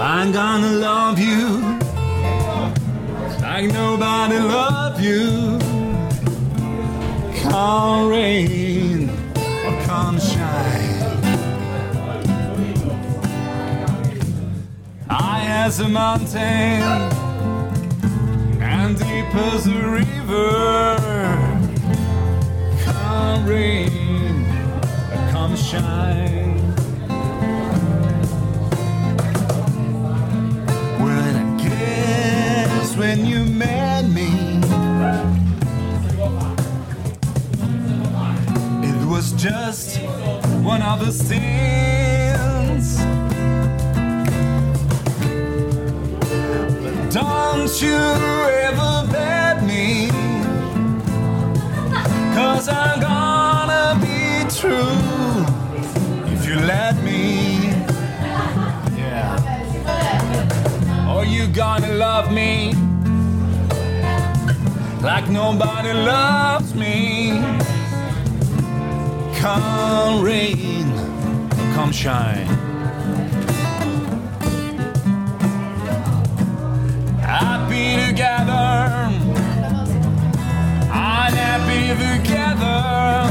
I'm gonna love you like nobody loved you. Come rain as a mountain and deep as a river. Come rain come shine. Well, I guess when you met me, it was just one of the sins. Don't you ever bet me, cause I'm gonna be true if you let me. Yeah. Or you gonna love me like nobody loves me. Come rain, come shine. Happy together, unhappy together.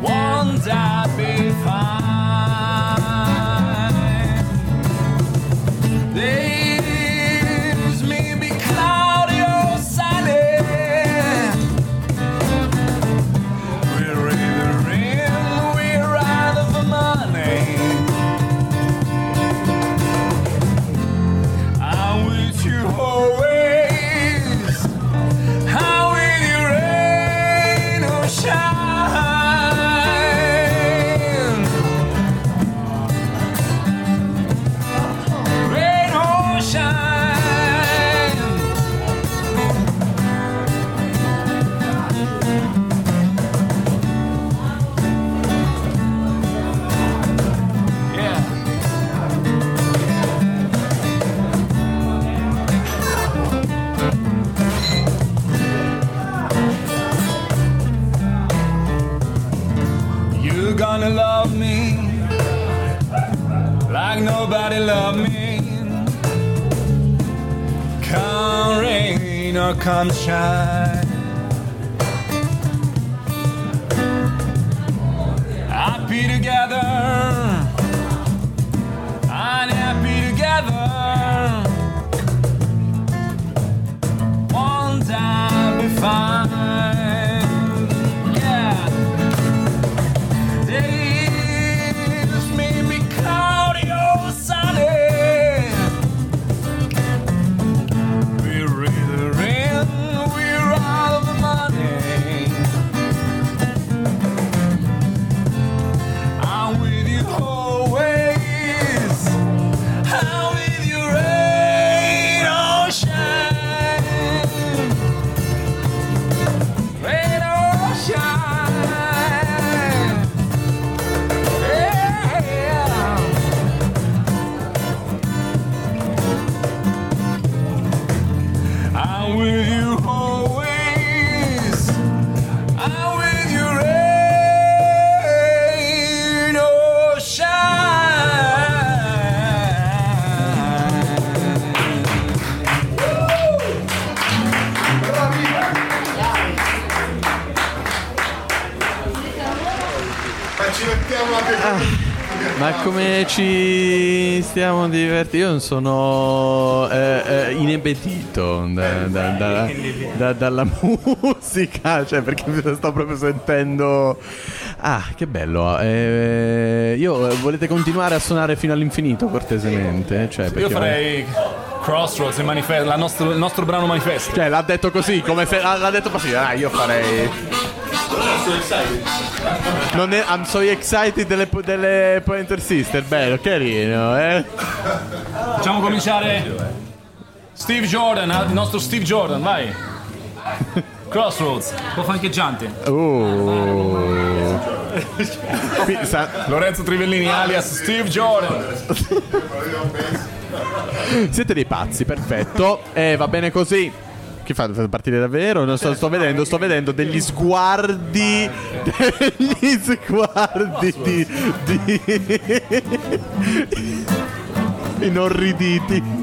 Won't that be fine? Ci stiamo divertendo? Io sono eh, eh, inebetito da- da- da- da- dalla musica, cioè perché mi sto proprio sentendo... Ah, che bello. eh, io volete continuare a suonare fino all'infinito, cortesemente? Cioè, Io farei Crossroads, il, manifesto, nostro- il nostro brano manifesto. Cioè, l'ha detto così, come se l'ha detto così. Ah, io farei. Non è, I'm so excited delle, delle Pointer Sister, bello, carino, eh. Facciamo cominciare Steve Jordan, eh, il nostro Steve Jordan, vai. Crossroads, un po' fancheggiante. Oh. Sa- Lorenzo Trivellini alias Steve Jordan. siete dei pazzi, perfetto. E va bene così. Fate? Fate partire davvero? Non so, sto vedendo, sto vedendo degli sguardi. Degli sguardi di. di inorriditi.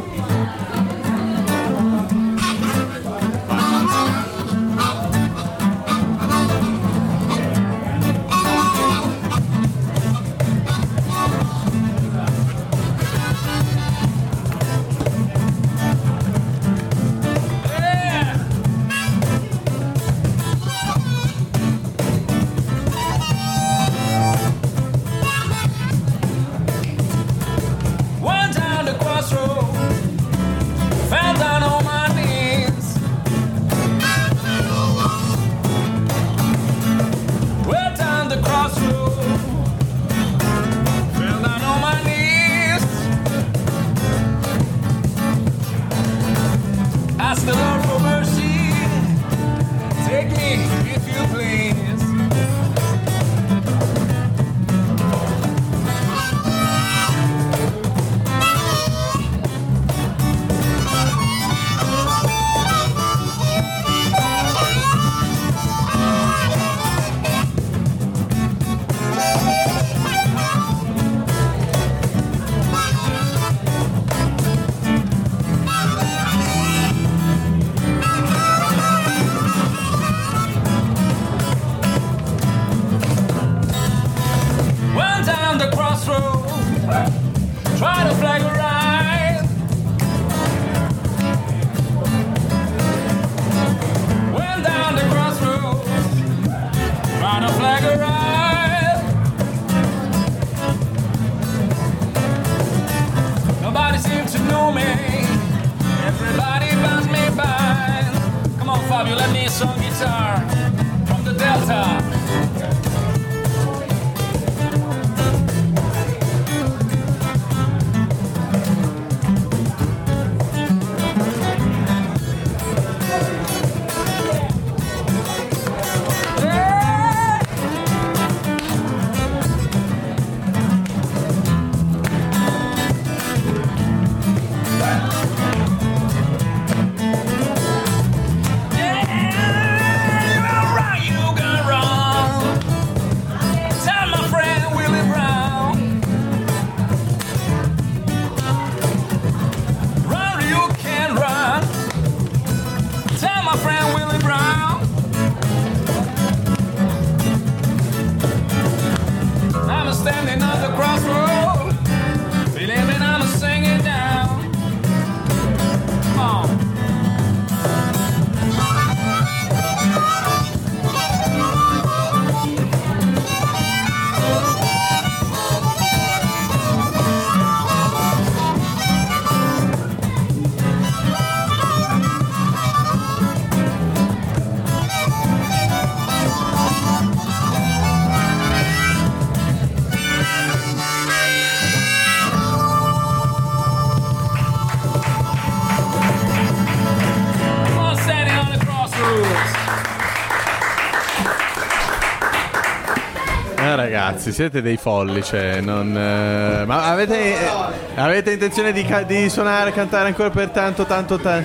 Ragazzi, siete dei folli, cioè, non... eh, ma avete, eh, avete intenzione di, ca- di suonare, cantare ancora per tanto, tanto, ta-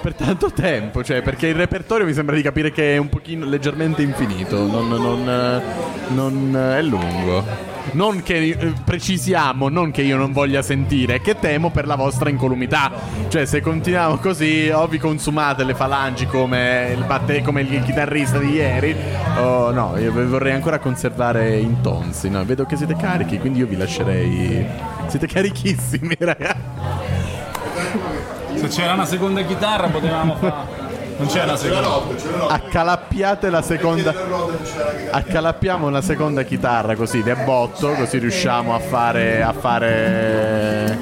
per tanto tempo? Cioè, perché il repertorio mi sembra di capire che è un pochino leggermente infinito, non, non, eh, non, eh, è lungo. Non che eh, precisiamo, non che io non voglia sentire, che temo per la vostra incolumità. Cioè, se continuiamo così, o vi consumate le falangi come il, batte- come il chitarrista di ieri, o no, io vorrei ancora conservare in tonsi. No? Vedo che siete carichi, quindi io vi lascerei. Siete carichissimi, ragazzi. Se c'era una seconda chitarra potevamo fare. Non c'è una seconda. Accalappiate la seconda. Accalappiamo la seconda chitarra così, de botto, così riusciamo a fare. a fare.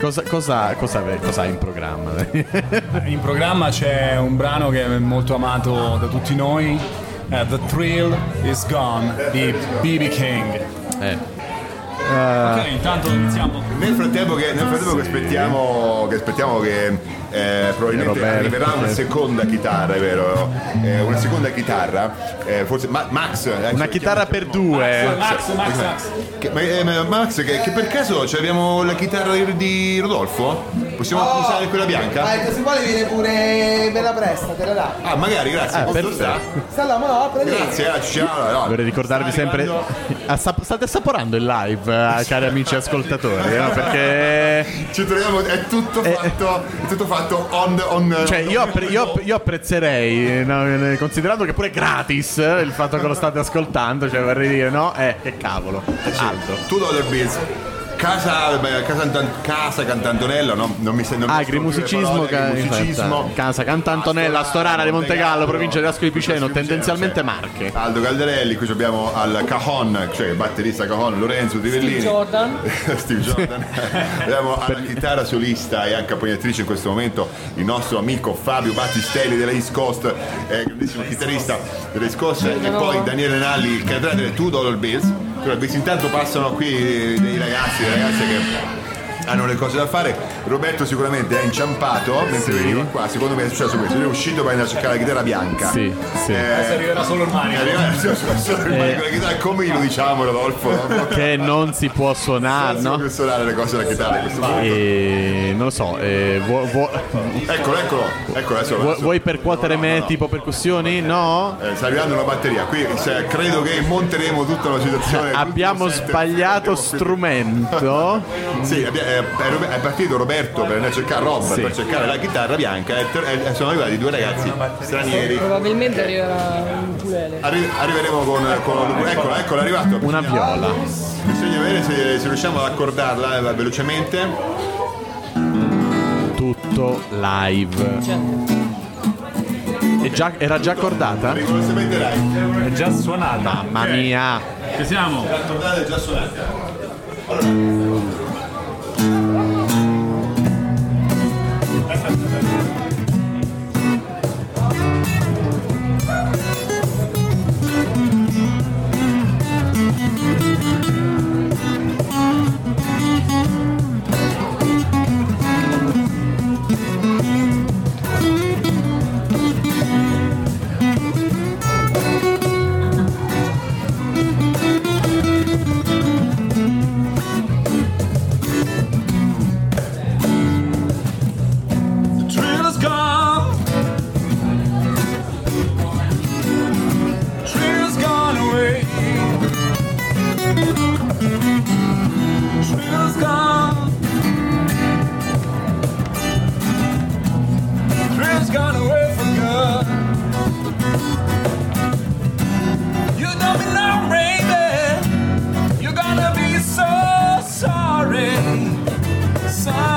Cosa, cosa, cosa, cosa hai in programma? In programma c'è un brano che è molto amato da tutti noi. eh, The Thrill is Gone di BB King. eh. Ok, intanto iniziamo. Nel frattempo che, nel frattempo che aspettiamo che, aspettiamo che eh, probabilmente Roberto, arriverà una seconda chitarra, è vero? Eh, una seconda chitarra, eh, forse Ma- Max. eh, Una chitarra per due. Max, Max, Max. Che- ma, eh, ma- Max, che, che per caso cioè, abbiamo la chitarra di, Rodolfo? Possiamo usare quella bianca? Dai, se vuole viene pure bella presta, te la dà. Ah, magari, grazie. Ah, Posso perfetto. ma no, prendi. Grazie, eh, ci- no, no. Vorrei ricordarvi Sta sempre. arrivando- Assap- state assaporando il live, eh, cari amici ascoltatori, no? perché. Ci troviamo, è tutto fatto, è tutto fatto on, on Cioè, io, appre- io- io apprezzerei, no, eh, considerando che pure è gratis eh, il fatto che lo state ascoltando, cioè vorrei dire, no? Eh, che cavolo, alto. Tu Dollar Bills. Casa, beh, casa, casa Cantantonello, no? non mi sembra. Agrimusicismo, ca- musicismo. infatti, casa Cantantonella, Storara di Montegallo, provincia di Ascoli Piceno, tendenzialmente Marche. Aldo Calderelli, qui abbiamo al Cajon, cioè batterista Cajon, Lorenzo Trivellini. Jordan. Steve Jordan. abbiamo alla chitarra solista e accompagnatrice in questo momento il nostro amico Fabio Battistelli della East Coast, eh, grandissimo chitarrista della East Coast, e poi Daniele Nalli, il cantante delle Two Dollar Bills. Allora, questi intanto passano qui dei ragazzi, delle ragazze che hanno le cose da fare. Roberto sicuramente è inciampato mentre Sì. veniva qua, secondo me è successo questo. Lui è uscito per andare a cercare la chitarra bianca. Sì, sì. Eh, Adesso arriverà solo il manico. Arriva solo il manico della chitarra, come lo diciamo Rodolfo? no? Che non si può suonare, Non si può suonare le cose della chitarra in questo momento. E non lo so, eh, vuo- vuo- Eccolo, eccolo, eccolo adesso. vuoi, adesso- vuoi percuotere No, no, me no. tipo percussioni? No? Eh, sta arrivando una batteria, qui se- credo che monteremo tutta una situazione. Abbiamo sbagliato abbiamo- strumento. Sì, abbia- è, partito Roberto per andare a cercare Rob Sì. per cercare la chitarra bianca e, e sono arrivati due ragazzi stranieri. Probabilmente arriverà un culele. Arri- arriveremo con, con eccola, eccola, è arrivato. Una viola. Bisogna vedere se, se riusciamo ad accordarla eh, velocemente. Tutto live. E già- era già accordata? Rigorosamente live. È già suonata. Mamma mia. Ci siamo. Accordata è già suonata. The so sorry someday.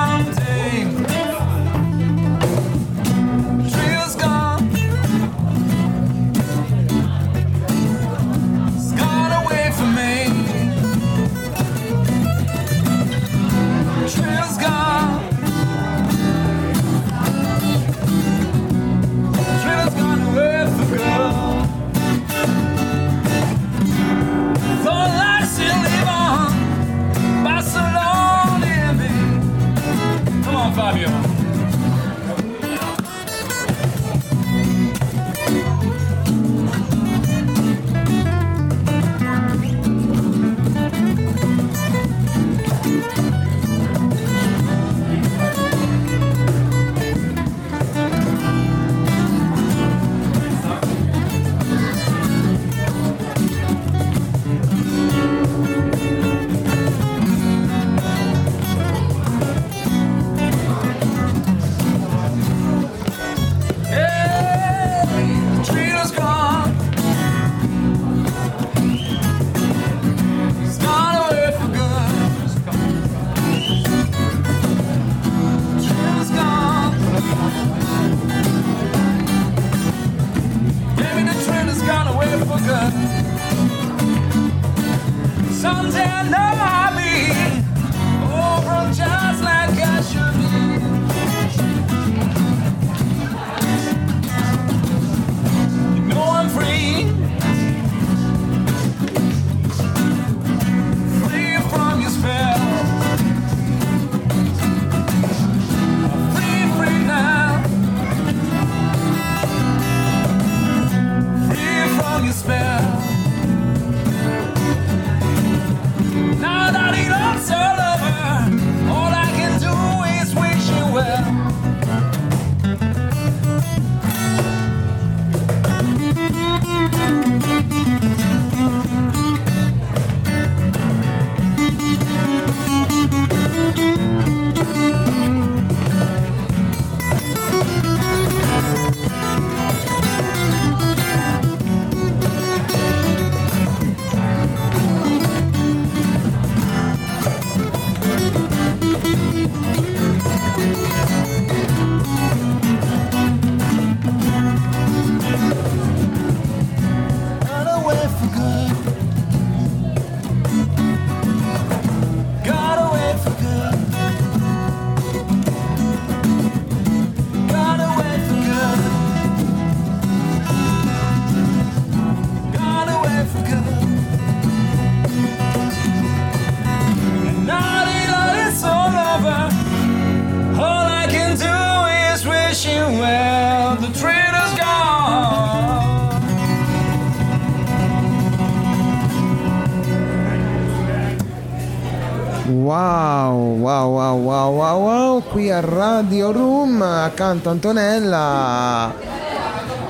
Accanto a Antonella,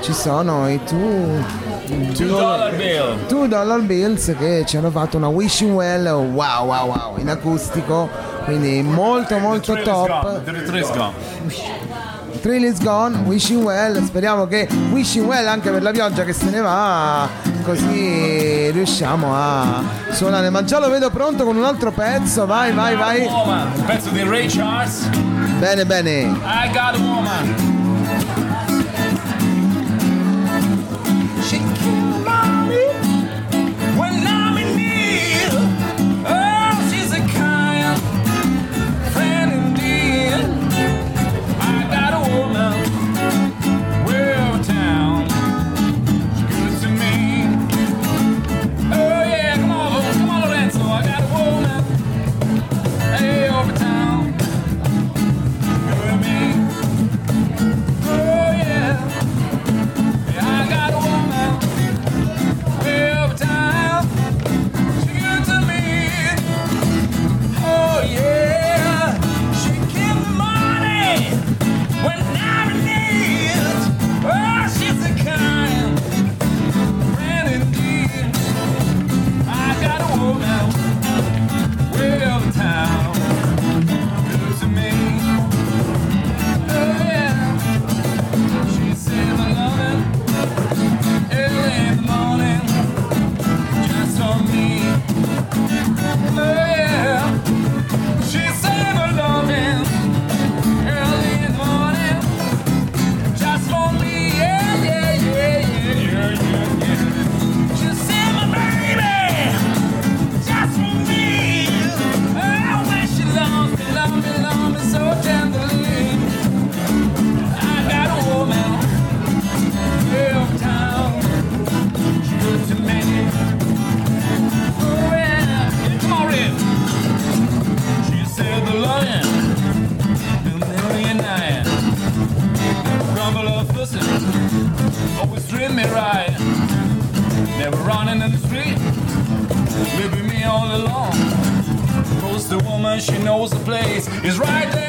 ci sono i two, Two dollar bill. two Dollar Bills che ci hanno fatto una Wishing Well, wow, wow, wow, in acustico, quindi molto, molto The top. The trader's gone. Thrill is gone, Wishing Well, speriamo che Wishing Well anche per la pioggia che se ne va, così riusciamo a suonare. Ma già lo vedo pronto con un altro pezzo, vai, vai, vai. Woman. Pezzo di Ray Charles. Bene, bene. I got a woman. She knows the place is right there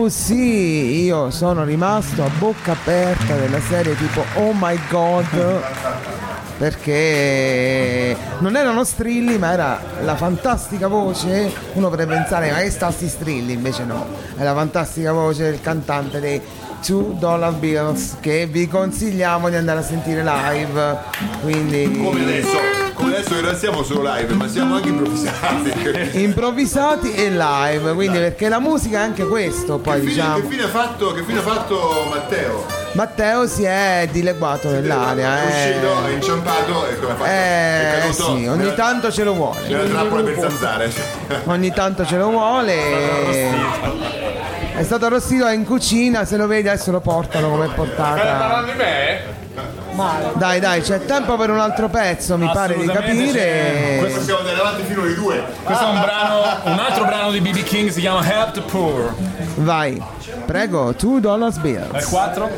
applausi! Io sono rimasto a bocca aperta della serie tipo Oh my god perché non erano strilli ma era la fantastica voce. Uno potrebbe pensare ma che sta sti strilli? Invece no è la fantastica voce del cantante dei Two Dollar Bills che vi consigliamo di andare a sentire live. Quindi Come adesso, adesso che non siamo solo live, ma siamo anche improvvisati. improvvisati e live, quindi Dai. perché la musica è anche questo, poi che diciamo. Che, fine fatto, che fine ha fatto Matteo? Matteo si è dileguato si nell'area. È eh. uscito, eh. è inciampato e come ha fatto? Eh, è sì, ogni nella, tanto ce lo vuole. Nella trappola per zanzare. Ogni tanto ce lo vuole. È stato arrostito in cucina, se lo vedi adesso lo portano come portata. Stai parlando di me? male. Dai, dai, c'è tempo per un altro pezzo, mi pare di capire. Questo siamo andati avanti fino alle due. Questo è un brano, un altro brano di BB King si chiama Help the Poor. Vai, prego, 2 dollars bills. 4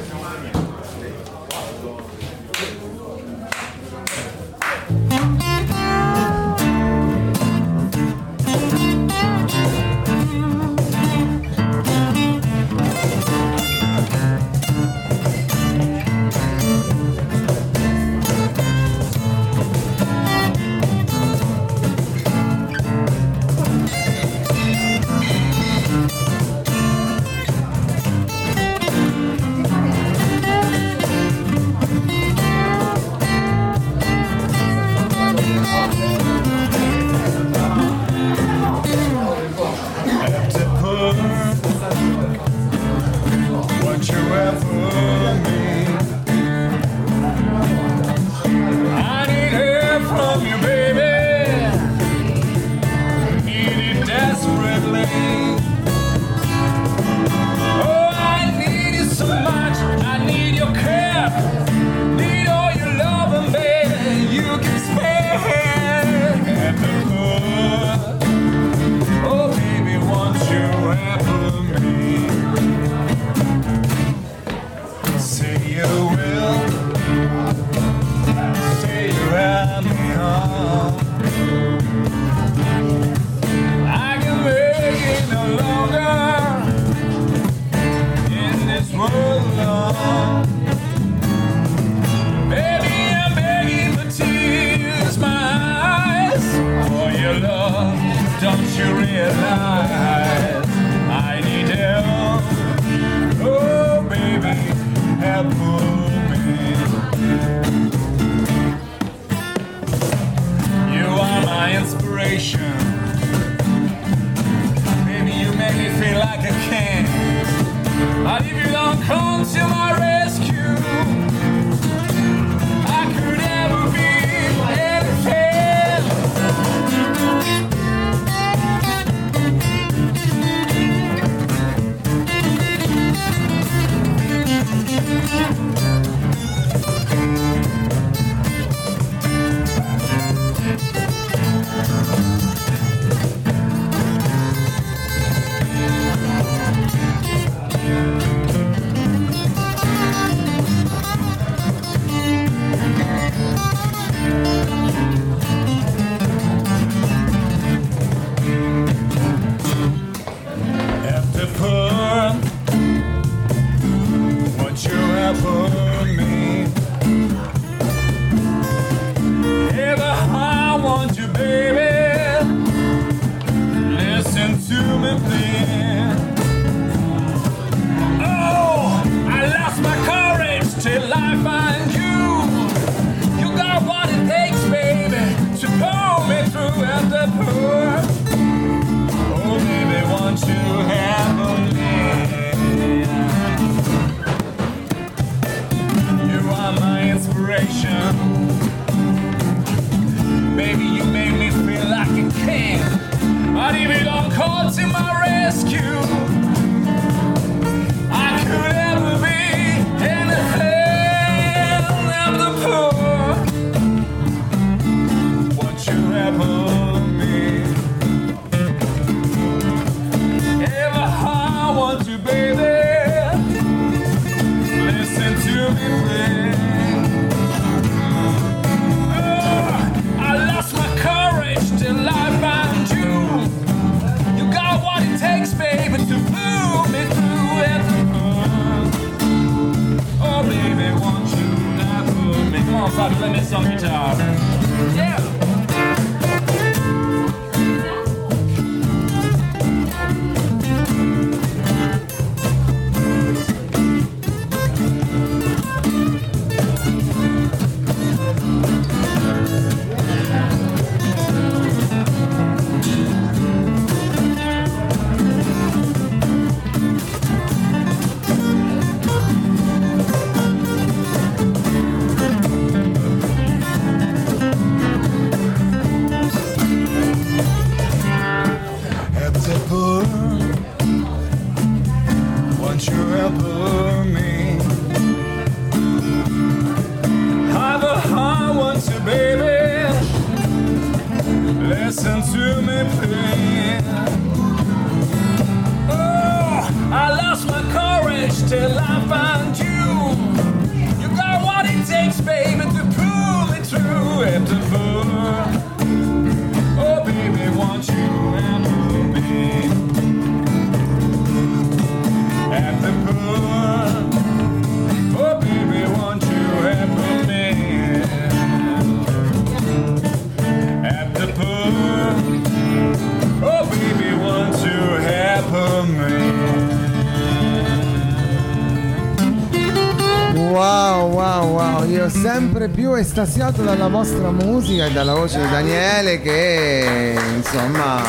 estasiato dalla vostra musica e dalla voce di Daniele che insomma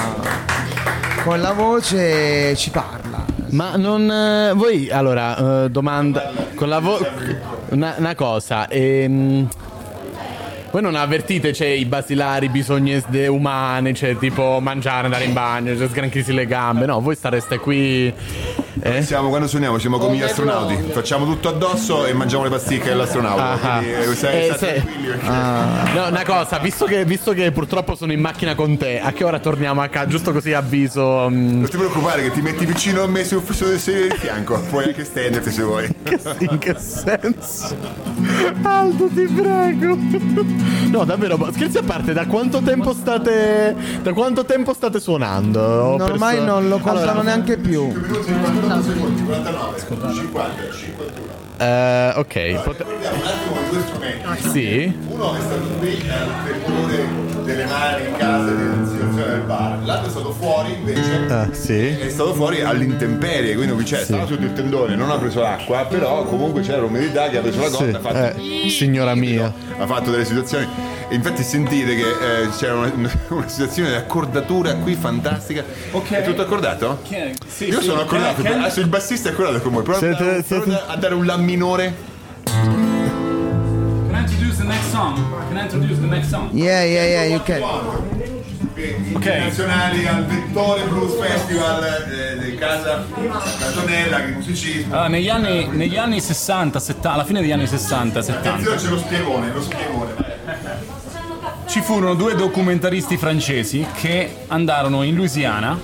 con la voce ci parla. Ma non. eh, voi, allora, eh, domanda. Con la vo- una, una cosa. ehm, voi non avvertite, cioè, i basilari bisogni umani, cioè, tipo mangiare, andare in bagno, cioè, sgranchirsi le gambe. No, voi stareste qui. Eh? Siamo, quando suoniamo siamo come gli astronauti, facciamo tutto addosso e mangiamo le pasticche dell'astronauta. Ah, Quindi eh, stai, eh, stai se- tranquilli perché- No, una cosa, visto che, visto che purtroppo sono in macchina con te, a che ora torniamo a casa? Giusto così avviso. mm, Non ti preoccupare che ti metti vicino a me sul sul sedile di fianco, puoi anche stenderti se vuoi. In che senso? Aldo, ti prego. No, davvero, ma scherzi a parte, da quanto tempo state. Da quanto tempo state suonando? Ho Ormai perso- non lo contano Allora, neanche più. 49, 50, 51. eh, ok. pot- Ricordiamo un attimo due strumenti. sì. Uno è stato qui all'apertura delle mani in casa di situazione del bar, l'altro è stato fuori invece. Ah, sì. È stato fuori all'intemperie, quindi qui c'è, stava sotto il tendone, non ha preso l'acqua, però comunque c'era l'umidità che ha preso la Sì, gonna, ha fatto, eh, signora mia. ha fatto delle situazioni. E infatti sentite che eh, c'era una, una situazione di accordatura qui fantastica. Ok. È tutto accordato? Sì, Io sì. sono accordato, Can- can- adesso il bassista è accordato con voi. Prova, Siete- a, dare- siete- prova a dare un La minore. Song? Can I introduce the next song? Yeah, yeah, yeah, you can. Internazionali al Vettore Blues Festival eh, di casa Antonella, che musicista. Ah, negli, anni, negli anni 60, 70, alla fine degli anni 60, 70, Attenzione c'è lo spiegone, lo spiegone. ci furono due documentaristi francesi che andarono in Louisiana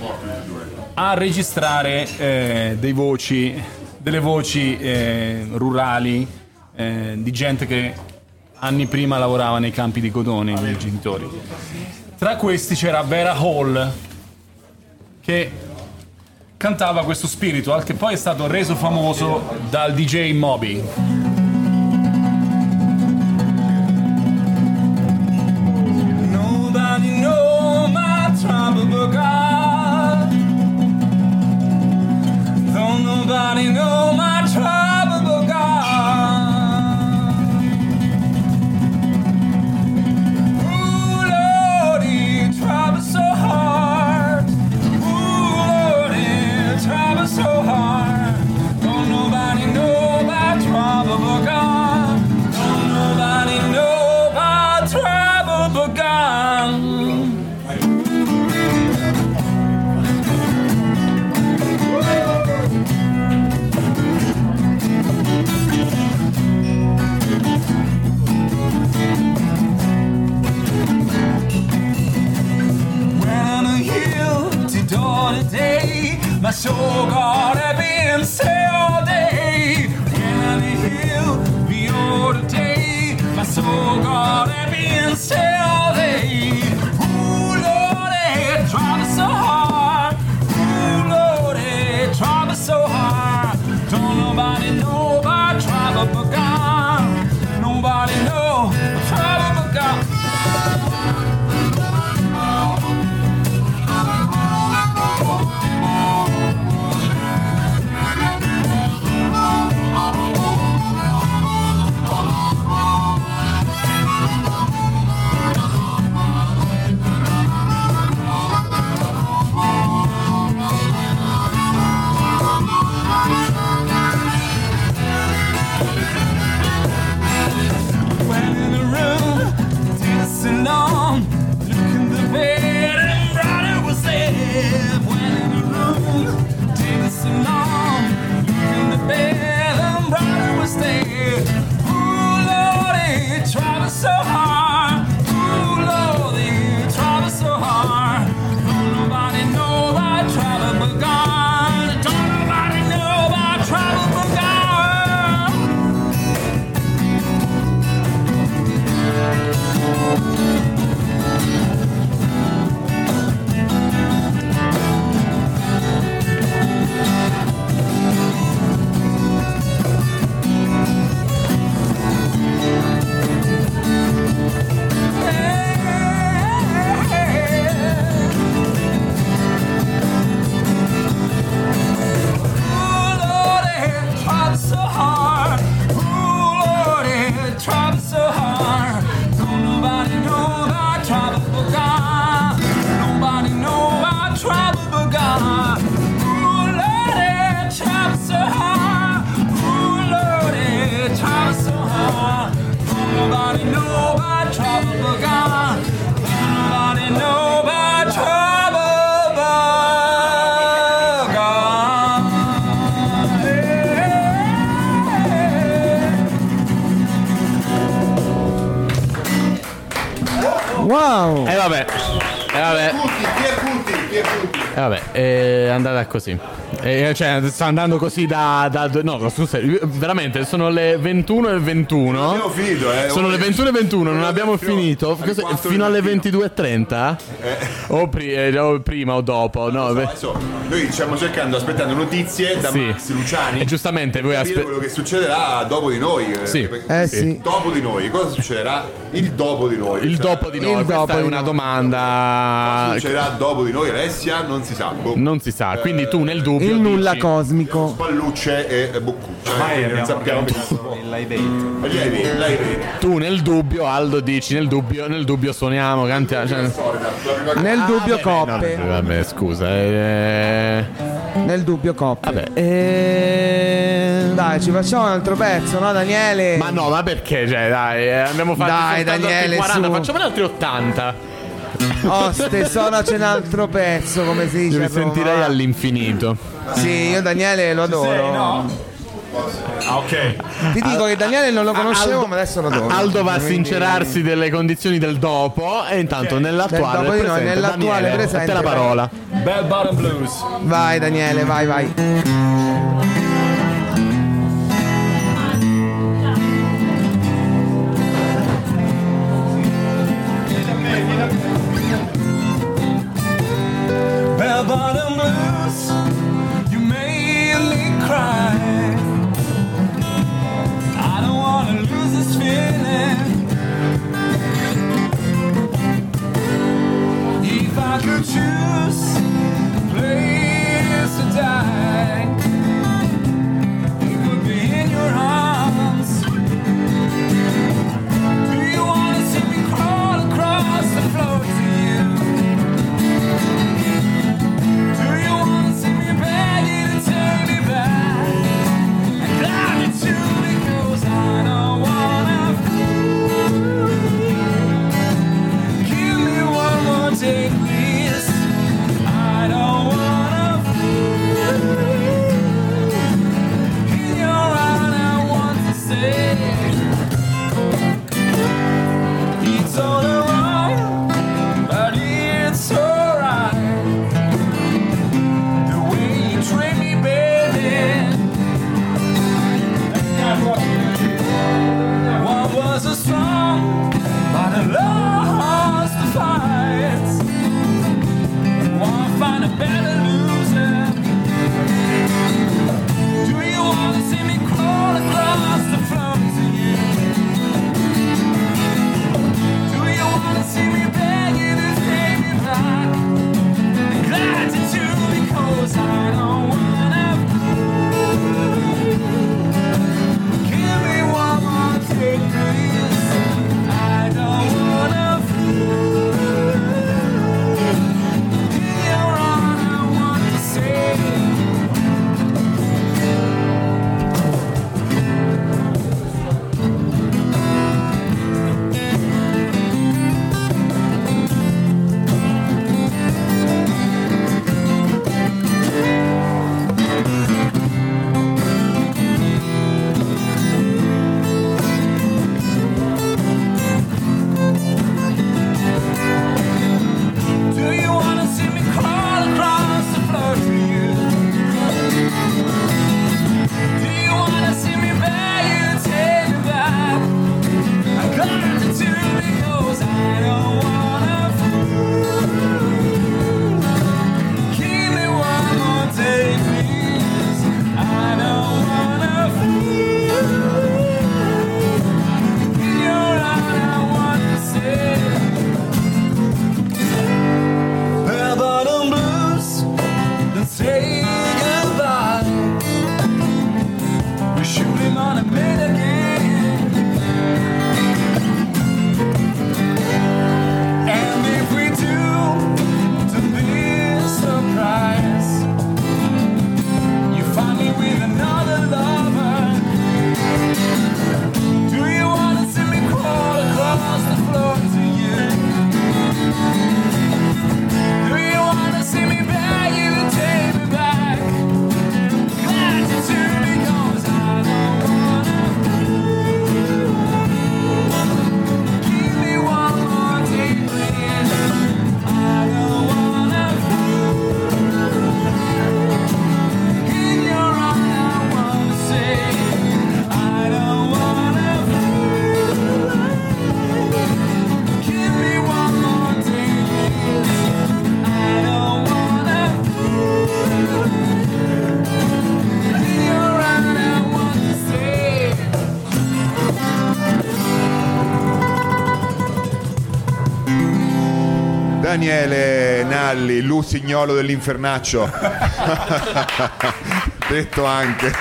a registrare eh, dei voci, delle voci eh, rurali eh, di gente che anni prima lavorava nei campi di cotone, i miei genitori. Tra questi c'era Vera Hall che cantava questo spiritual che poi è stato reso famoso dal DJ Moby. My soul così. E, cioè, sta andando così da, da- No, scusa, veramente, sono le 21 e 21. Abbiamo finito, eh. Sono le 21 e 21, non abbiamo Fino- finito. alle Cos'è- 4 Fino alle mattino. 22.30? O, pri- eh, o prima o dopo? No, beh. Adesso noi stiamo cercando, aspettando notizie da Sì. Max Luciani. E giustamente voi capire aspettate. quello che succederà dopo di noi. Sì. Eh sì. Dopo di noi, cosa succederà? Il dopo di noi. Il Cioè, dopo di noi, Il questa dopo è di una noi. domanda. Succederà dopo di noi, Alessia? Non si sa. Boh. Non si sa, quindi tu nel dubbio. Il nulla dici- cosmico. Spallucce e Boccuccia. Eh, non abbiamo sappiamo organizzato il live aid. Ma Lei. Tu nel dubbio, Aldo dici nel dubbio, nel dubbio suoniamo, cantiamo. Cioè... Nel dubbio Ah, No, coppe. vabbè, scusa. eh, Nel dubbio coppe. Vabbè, eh... Dai, ci facciamo un altro pezzo, no Daniele? Ma no, ma perché? Cioè, dai, eh, abbiamo fatto Dai, Daniele, 40, su. facciamone altri 80. Oste, sono c'è un altro pezzo, come si dice. Mi sentirei all'infinito. Sì, io Daniele lo adoro. Ah, ok. Ti dico che Daniele non lo conoscevo, Aldo- ma adesso lo adoro. Aldo va a Quindi- sincerarsi delle condizioni del dopo e intanto nell'attuale Del dopo presente, nell'attuale Daniele, presente, a te la parola. Bell Bottom Blues. Vai Daniele, vai, vai. Nalli, lusignolo dell'infernaccio. Detto anche.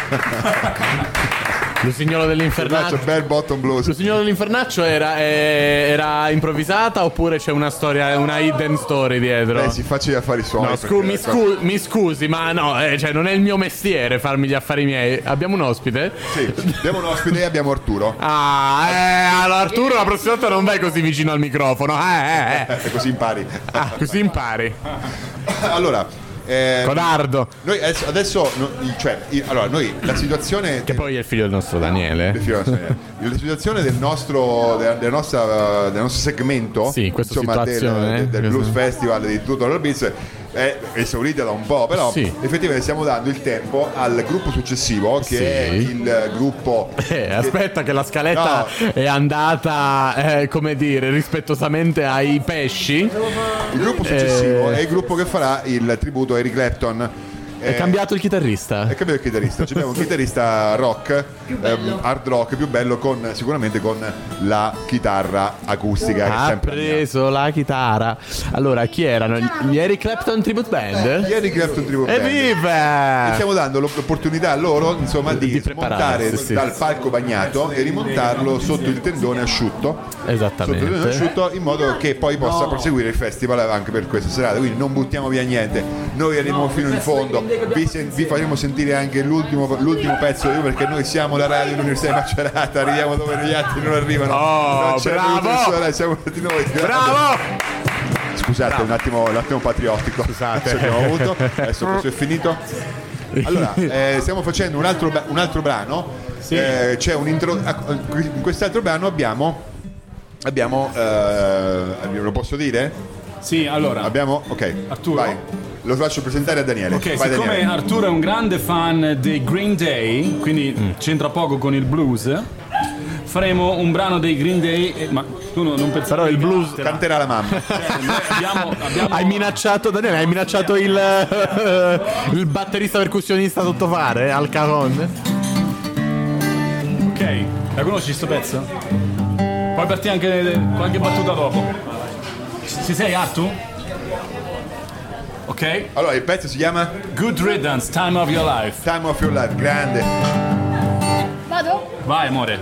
Il signolo dell'infernaccio. Infernaccio, bel bottom blues. Il signolo dell'infernaccio era, eh, era improvvisata oppure c'è una storia, una hidden story dietro? Beh, si faccia gli affari suoi. No, scu- mi, scu- mi scusi, ma no, eh, cioè, non è il mio mestiere farmi gli affari miei. Abbiamo un ospite? Sì, abbiamo un ospite e abbiamo Arturo. Ah, eh, allora Arturo la prossima volta non vai così vicino al microfono. Eh, eh, eh. Così impari. Ah, così impari. Allora, eh, Codardo. noi adesso, adesso no, cioè, allora, noi la situazione Che poi è il figlio del nostro Daniele. La situazione del nostro, della, della nostra, del nostro segmento Sì, insomma, del, del Blues questo- Festival di tutto il Beats è esaurita da un po', però Sì. effettivamente stiamo dando il tempo al gruppo successivo che Sì. è il gruppo Eh, aspetta che la scaletta è andata, eh, come dire, rispettosamente ai pesci. il gruppo successivo Eh. è il gruppo che farà il tributo a Eric Clapton. È Eh, cambiato il chitarrista. È cambiato il chitarrista, Ci abbiamo un chitarrista rock, ehm, hard rock più bello con sicuramente con la chitarra acustica Ha la mia. preso la chitarra. Allora, chi erano? Gli Eric Clapton Tribute Band? Gli Eric Clapton Tribute Band. E Evviva! stiamo dando l'opportunità a loro insomma di, Di smontare sì. dal palco bagnato e rimontarlo sotto il tendone asciutto sotto il tendone Esattamente. asciutto in modo che poi possa proseguire il festival anche per questa serata quindi non buttiamo via niente noi arriviamo fino in fondo vi, sen- vi faremo sentire anche l'ultimo, l'ultimo pezzo di- perché noi siamo la radio dell'Università di Macerata arriviamo dove gli altri non arrivano Oh, non c'è bravo! nessuno, siamo stati noi Bravo! Scusate, un attimo, un attimo patriottico. Scusate. abbiamo avuto. Adesso questo è finito. Allora, eh, stiamo facendo un altro, un altro brano. Eh, c'è un intro. ah, In quest'altro brano abbiamo. Abbiamo. eh, lo posso dire? Sì, allora. Abbiamo. Ok. Arturo? Vai. Lo faccio presentare a Daniele. Ok, Vai, siccome Daniele. Arturo è un grande fan dei Green Day, quindi Mm. c'entra poco con il blues, faremo un brano dei Green Day. eh, ma tu non, non pensavi Però il blues- canterà? Canterà la mamma. Cioè, abbiamo, abbiamo- Hai minacciato, Daniele, hai minacciato il, il batterista percussionista sottofare al caron? Ok, la conosci sto pezzo? Puoi partire anche qualche battuta dopo. Ci sei Artu? Ok? Allora, il pezzo si chiama Good Riddance, Time of Your Life. Time of Your Life. Grande. Vado? Vai amore.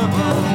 impossible.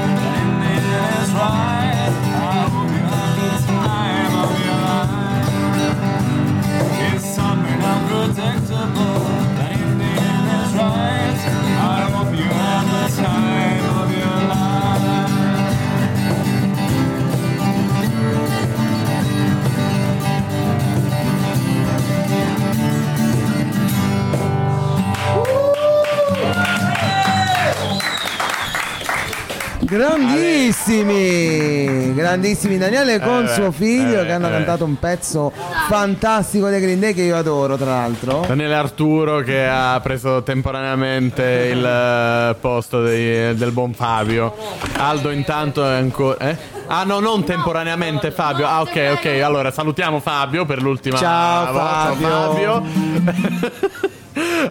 Grandissimi, grandissimi Daniele con Eh, suo figlio eh, che hanno eh. cantato un pezzo fantastico dei Green Day che io adoro tra l'altro. Daniele Arturo che ha preso temporaneamente il eh, posto dei- del buon Fabio. Aldo intanto è ancora... Eh? Ah no, non temporaneamente Fabio. Ah ok, ok. Allora salutiamo Fabio per l'ultima Ciao, volta. Fabio. Fabio.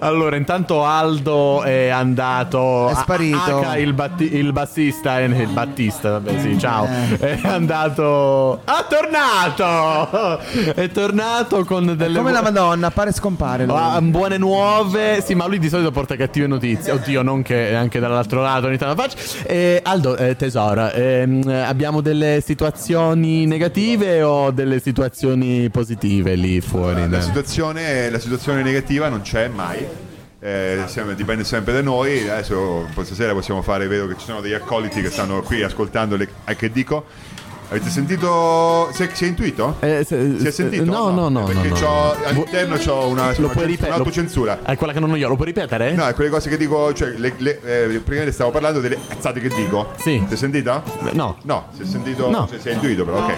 Allora, intanto Aldo è andato. È sparito. H, il, batti- il bassista, eh, il Battista, vabbè, sì, ciao. Eh. È andato. Ah, tornato! È tornato con delle. Come la Madonna, appare e scompare. lui. Ah, buone nuove, sì, ma lui di solito porta cattive notizie. Oddio, non che anche dall'altro lato ogni tanto faccio. Eh, Aldo, eh, tesoro, ehm, abbiamo delle situazioni negative o delle situazioni positive lì fuori? La da- situazione, la situazione negativa non c'è mai. Eh, siamo- dipende sempre da noi. Adesso questa sera possiamo fare, vedo che ci sono degli accoliti che stanno qui ascoltando le, eh, che dico. Avete sentito? Si è, si è intuito? Eh, se- si è sentito? No, no, no. Perché no, no. all'interno c'ho una, Lo una, puoi ripetere? un'autocensura. È quella che non ho io, lo puoi ripetere? No, è quelle cose che dico, cioè, le, le, eh, prima ne stavo parlando delle cazzate che dico. Sì. Si è sentita? No. No, si è sentito, No. cioè, si è intuito però, ok.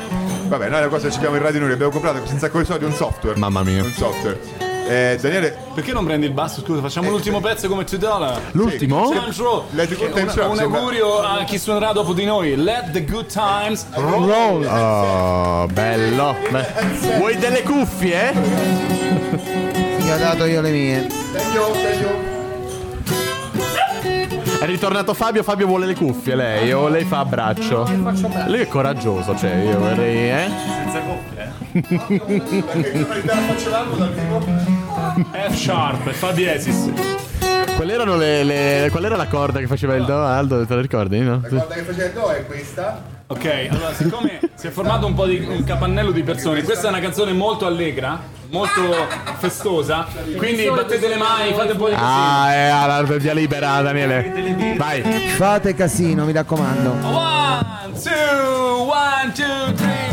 Vabbè, noi la cosa che cerchiamo in radio noi abbiamo comprato senza sacco di soldi un software. Mamma mia. Un software. Eh, Daniele, Perché non prendi il basso? Scusa, facciamo l'ultimo pezzo come 2 dollar. L'ultimo? Let the good times Un, un augurio a chi suonerà dopo di noi. Let the good times roll. Roll. Oh, bello. Beh, Vuoi delle cuffie? Gli ho dato io le mie. thank you, thank you. È ritornato Fabio, Fabio vuole le cuffie lei o lei fa abbraccio? Lei è coraggioso, cioè io vorrei, eh? F sharp, fa diesis. Quelle erano le, le- qual era la corda che faceva il do Aldo? Te la ricordi? No? La cosa che facendo è questa. Ok, allora siccome si è formato un po' di un capannello di persone, questa è una canzone molto allegra, molto festosa, quindi battete le mani, fate un po' di casino. Ah, è alla via libera, Daniele. Vai. Fate casino, mi raccomando. One, two, one, two, three,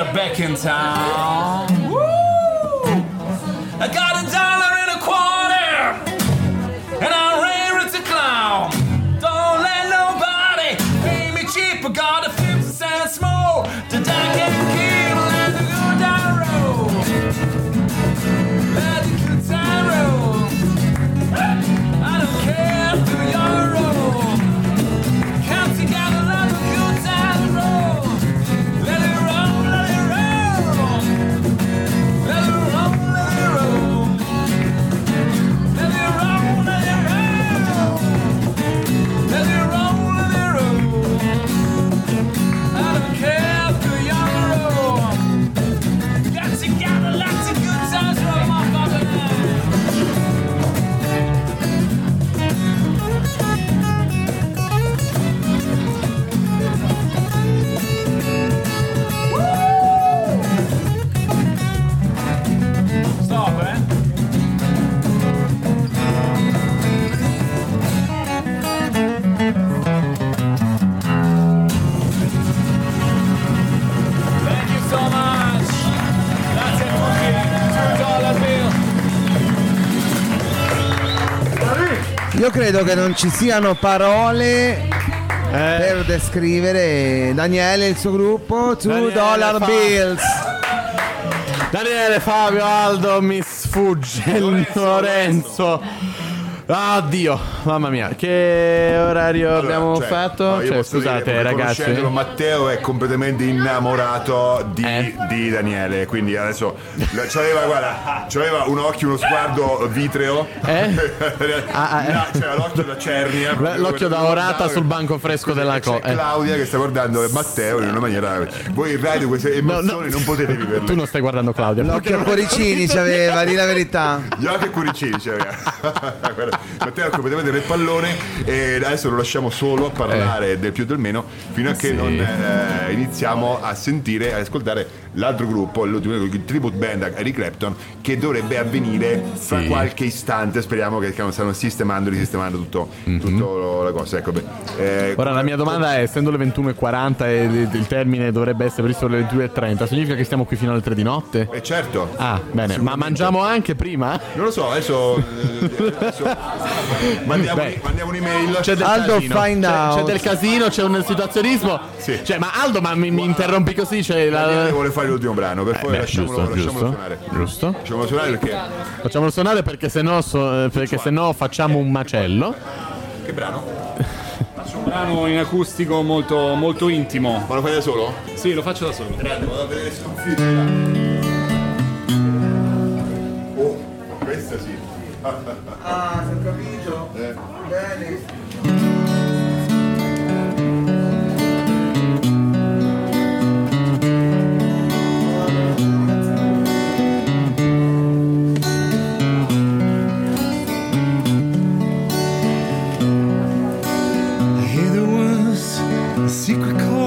are back in town. Credo che non ci siano parole Eh, per descrivere Daniele e il suo gruppo Two Daniele Dollar fa- Bills. Daniele, Fabio, Aldo, mi sfugge il Lorenzo. Ah, Dio, mamma mia, che orario Allora, abbiamo cioè, fatto? no, io Cioè, scusate, dire, ragazzi. Matteo è completamente innamorato di, Eh? di Daniele. Quindi adesso c'aveva, guarda, c'aveva un occhio, uno sguardo vitreo. Eh? Ah, ah, eh. C'era l'occhio da cernia. L'occhio da orata sul banco fresco della co- co- eh. Claudia che sta guardando Matteo in una maniera. Voi in radio queste No, emozioni no. non potete viverle. Tu non stai guardando Claudia. L'occhio a cuoricini c'aveva, di la verità. Gli occhi e cuoricini c'aveva. Matteo è completamente nel pallone e adesso lo lasciamo solo a parlare del più e del meno fino a che Eh. Sì. non eh, iniziamo a sentire, ad ascoltare l'altro gruppo, l'ultimo, il tribute band a Eric Clapton che dovrebbe avvenire fra Sì. qualche istante. Speriamo che stanno sistemando, risistemando tutto, tutto la cosa. Ecco, beh. Eh. Ora la mia domanda è, essendo le 21.40 e il il termine dovrebbe essere previsto alle 22.30, significa che stiamo qui fino alle 3 di notte? eh, certo. Ah, bene, ma mangiamo anche prima? Non lo so, adesso, eh, adesso mandiamo, Beh. mandiamo un'email. C'è del Aldo, casino. find c'è, out. c'è del casino, c'è un situazionismo. Sì. Cioè, ma Aldo, ma mi, mi interrompi così? Cioè, la- vuole fare l'ultimo brano, per poi beh, lasciamolo, giusto, lasciamolo giusto, suonare. giusto. Lasciamolo suonare perché. Facciamolo suonare perché sennò, so- eh, perché sennò facciamo un macello. Che brano? Un brano in acustico molto, molto intimo. Ma lo fai da solo? Sì, lo faccio da solo. Grande, vado a vedere non film. Oh, questa sì. Ah, ho capito.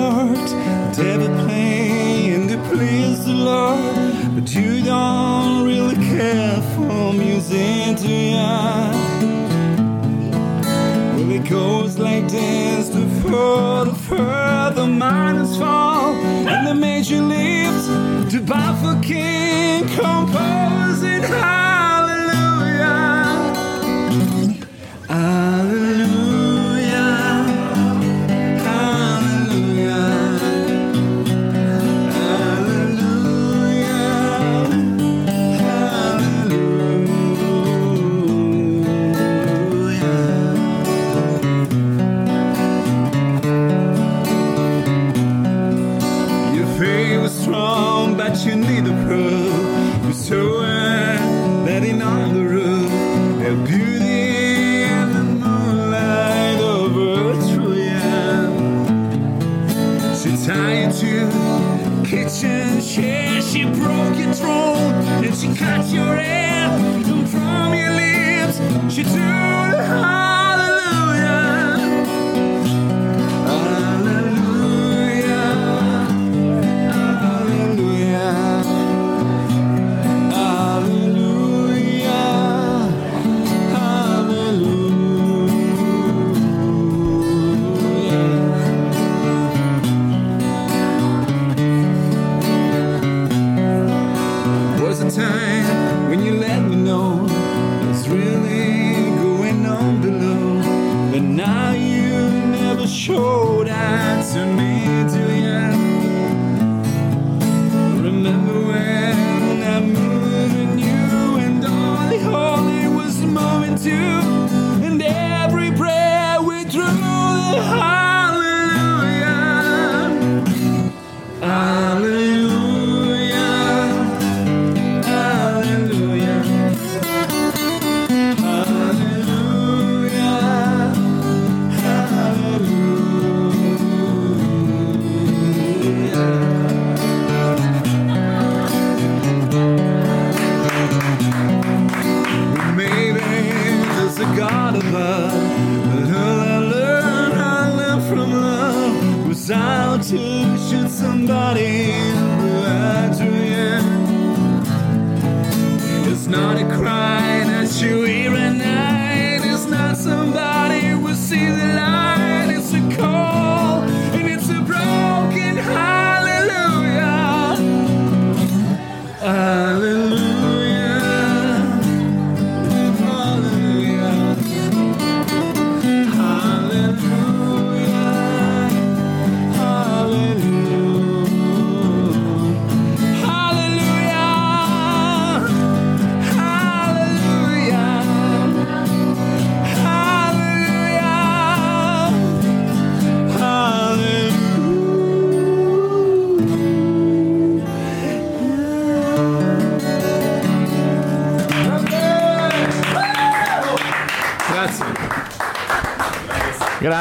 Chord Devil playing to please the Lord But you don't really care for music, do ya? Well, it goes like this. The further, further miners fall. And the major lift to bow for King Composing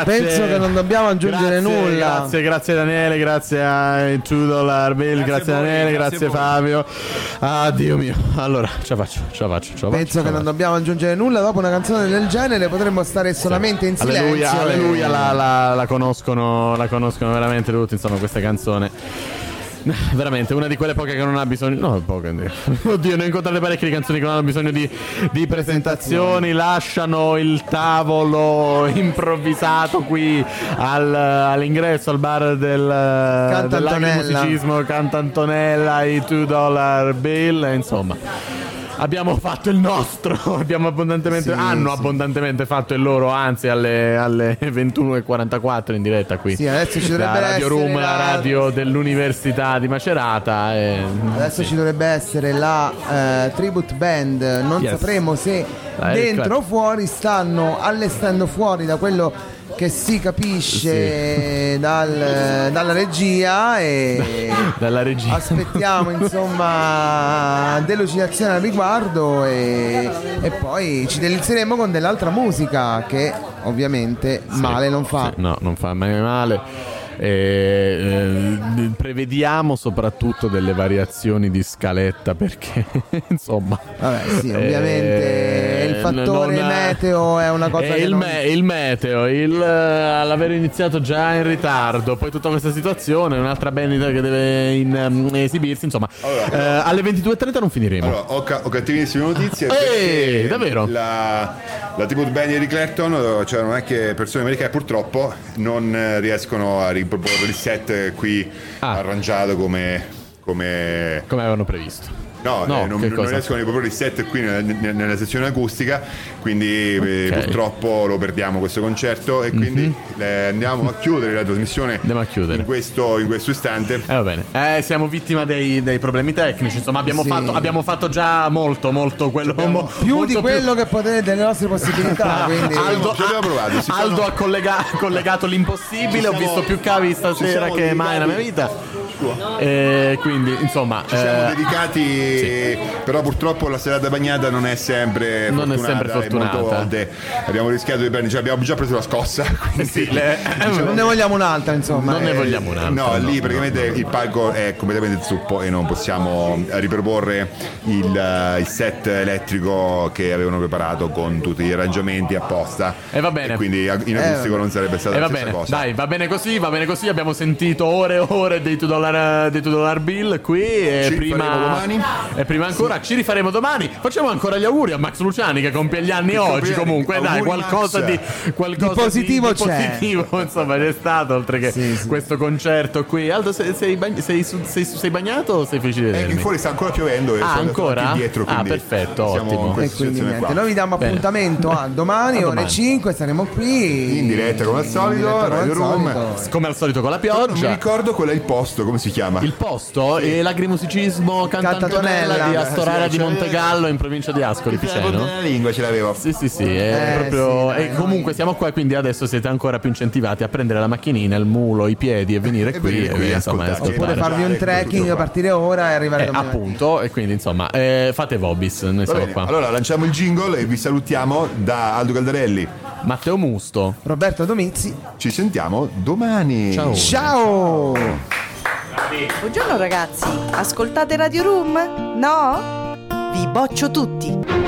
Grazie. Penso che non dobbiamo aggiungere Grazie, nulla. Grazie, grazie Daniele, grazie a 2 Dollar Bill, grazie, voi, Daniele, grazie grazie. Fabio. Ah, Dio mio. Allora, ce la faccio, ce la faccio, ce la Penso faccio. che non dobbiamo aggiungere nulla. Dopo una canzone del genere potremmo stare solamente in silenzio. Alleluia, e- alleluia, la, la- la conoscono, la conoscono veramente tutti, insomma, questa canzone. Veramente una di quelle poche che non ha bisogno. No, poche. Oddio, ne ho incontrate parecchie di canzoni che non hanno bisogno di, di presentazioni. Lasciano il tavolo improvvisato qui al- all'ingresso al bar del, Antonella. dell'agrimusicismo. Canta Antonella, i 2 dollar bill. Insomma. Abbiamo fatto il nostro, abbiamo abbondantemente, Sì, hanno sì. abbondantemente fatto il loro, anzi alle, alle 21.44 in diretta qui. Sì, adesso ci la dovrebbe Radio essere Room, la la- radio dell'Università di Macerata. e- Adesso ci dovrebbe essere la eh, tribute band, non Yes. sapremo se Ah, dentro o fuori stanno allestendo fuori da quello che si capisce dal- dalla regia e Dalla regia. aspettiamo insomma delucidazione al riguardo e, e poi ci delizieremo con dell'altra musica che ovviamente male non fa. Sì, no, non fa mai male. E, eh, prevediamo soprattutto delle variazioni di scaletta perché insomma Vabbè, sì, ovviamente eh, il fattore non- meteo è una cosa è che il, non- me- il meteo il, eh, l'aver iniziato già in ritardo poi tutta questa situazione un'altra band che deve in- ehm, esibirsi insomma Allora, eh, alle 22.30 non finiremo Allora, ho, ca- ho cattivissime notizie. Ehi, davvero? La, la tribute band di Eric Clapton, cioè non è che persone americane purtroppo non eh, riescono a riproporre il set qui Ah. arrangiato come. come come avevano previsto No, No, eh, non, non riproporre il set qui nella, nella- nella sezione acustica, quindi eh, Ok. purtroppo lo perdiamo questo concerto e quindi eh, andiamo a chiudere la trasmissione chiudere. in questo, in questo istante. Eh, va bene. Eh, siamo vittima dei, dei problemi tecnici. Insomma, abbiamo, Sì. fatto, abbiamo fatto già molto, molto quello. mo- più molto di quello che potete delle nostre possibilità, quindi Aldo, Ci abbiamo provato, Aldo sono- ha collega- collegato l'impossibile. Ho siamo- visto più cavi stasera che mai nella mia vita. E quindi, insomma, Ci siamo eh, dedicati, però purtroppo la serata bagnata non è sempre Non è fortunata. sempre e fortunata. volte abbiamo rischiato di prendere, cioè abbiamo già preso la scossa. quindi- sì, le- non ne vogliamo un'altra, insomma. Non ne eh. vogliamo un'altra. No, lì no, praticamente il palco è completamente zuppo e non possiamo riproporre il, eh, il set elettrico che avevano preparato con tutti gli arrangiamenti apposta. E va bene. E quindi in acustico non sarebbe stata la stessa bene, cosa. dai, va bene così, va bene così. Abbiamo sentito ore e ore dei 2 dollar, dei 2 dollar bill qui. E Ci prima. E prima ancora ci rifaremo domani. Facciamo ancora gli auguri a Max Luciani che compie gli anni oggi. compleanni. Comunque, dai, qualcosa Max. di, qualcosa Di positivo di c'è. positivo, insomma, c'è stato oltre che Sì, sì. questo concerto qui. Aldo, sei, sei, bagn- sei, su- sei- sei bagnato o sei felice di E vedermi? che fuori sta ancora piovendo e Ah, ancora? anche dietro, Ah, perfetto, siamo ottimo. in E quindi niente, qua. noi vi diamo Bene. appuntamento a domani, A ore domani. 5, saremo qui In diretta come al solito, In diretta come Radio al Room. solito. Come al solito con la Non mi pioggia. ricordo qual è il posto, come si chiama? Il posto è l'agrimusicismo Cantantonella Cantantonella. di Astorara Sì, di Montegallo in provincia di Ascoli la Piceno. della lingua, ce l'avevo. Sì, sì, sì, è Eh, proprio. sì, e comunque siamo qua, quindi adesso siete ancora più incentivati a prendere la macchinina, il mulo, i piedi e venire E qui qui e insomma ascoltare. Oppure farvi un trekking a partire ora e arrivare Eh, domani. appunto, e quindi insomma, eh, fate Vobis, noi Va siamo bene, qua. allora lanciamo il jingle e vi salutiamo da Aldo Caldarelli. Matteo Musto. Roberto Domizzi. Ci sentiamo domani. Ciao. Ciao! Buongiorno ragazzi, ascoltate Radio Room? No? Vi boccio tutti.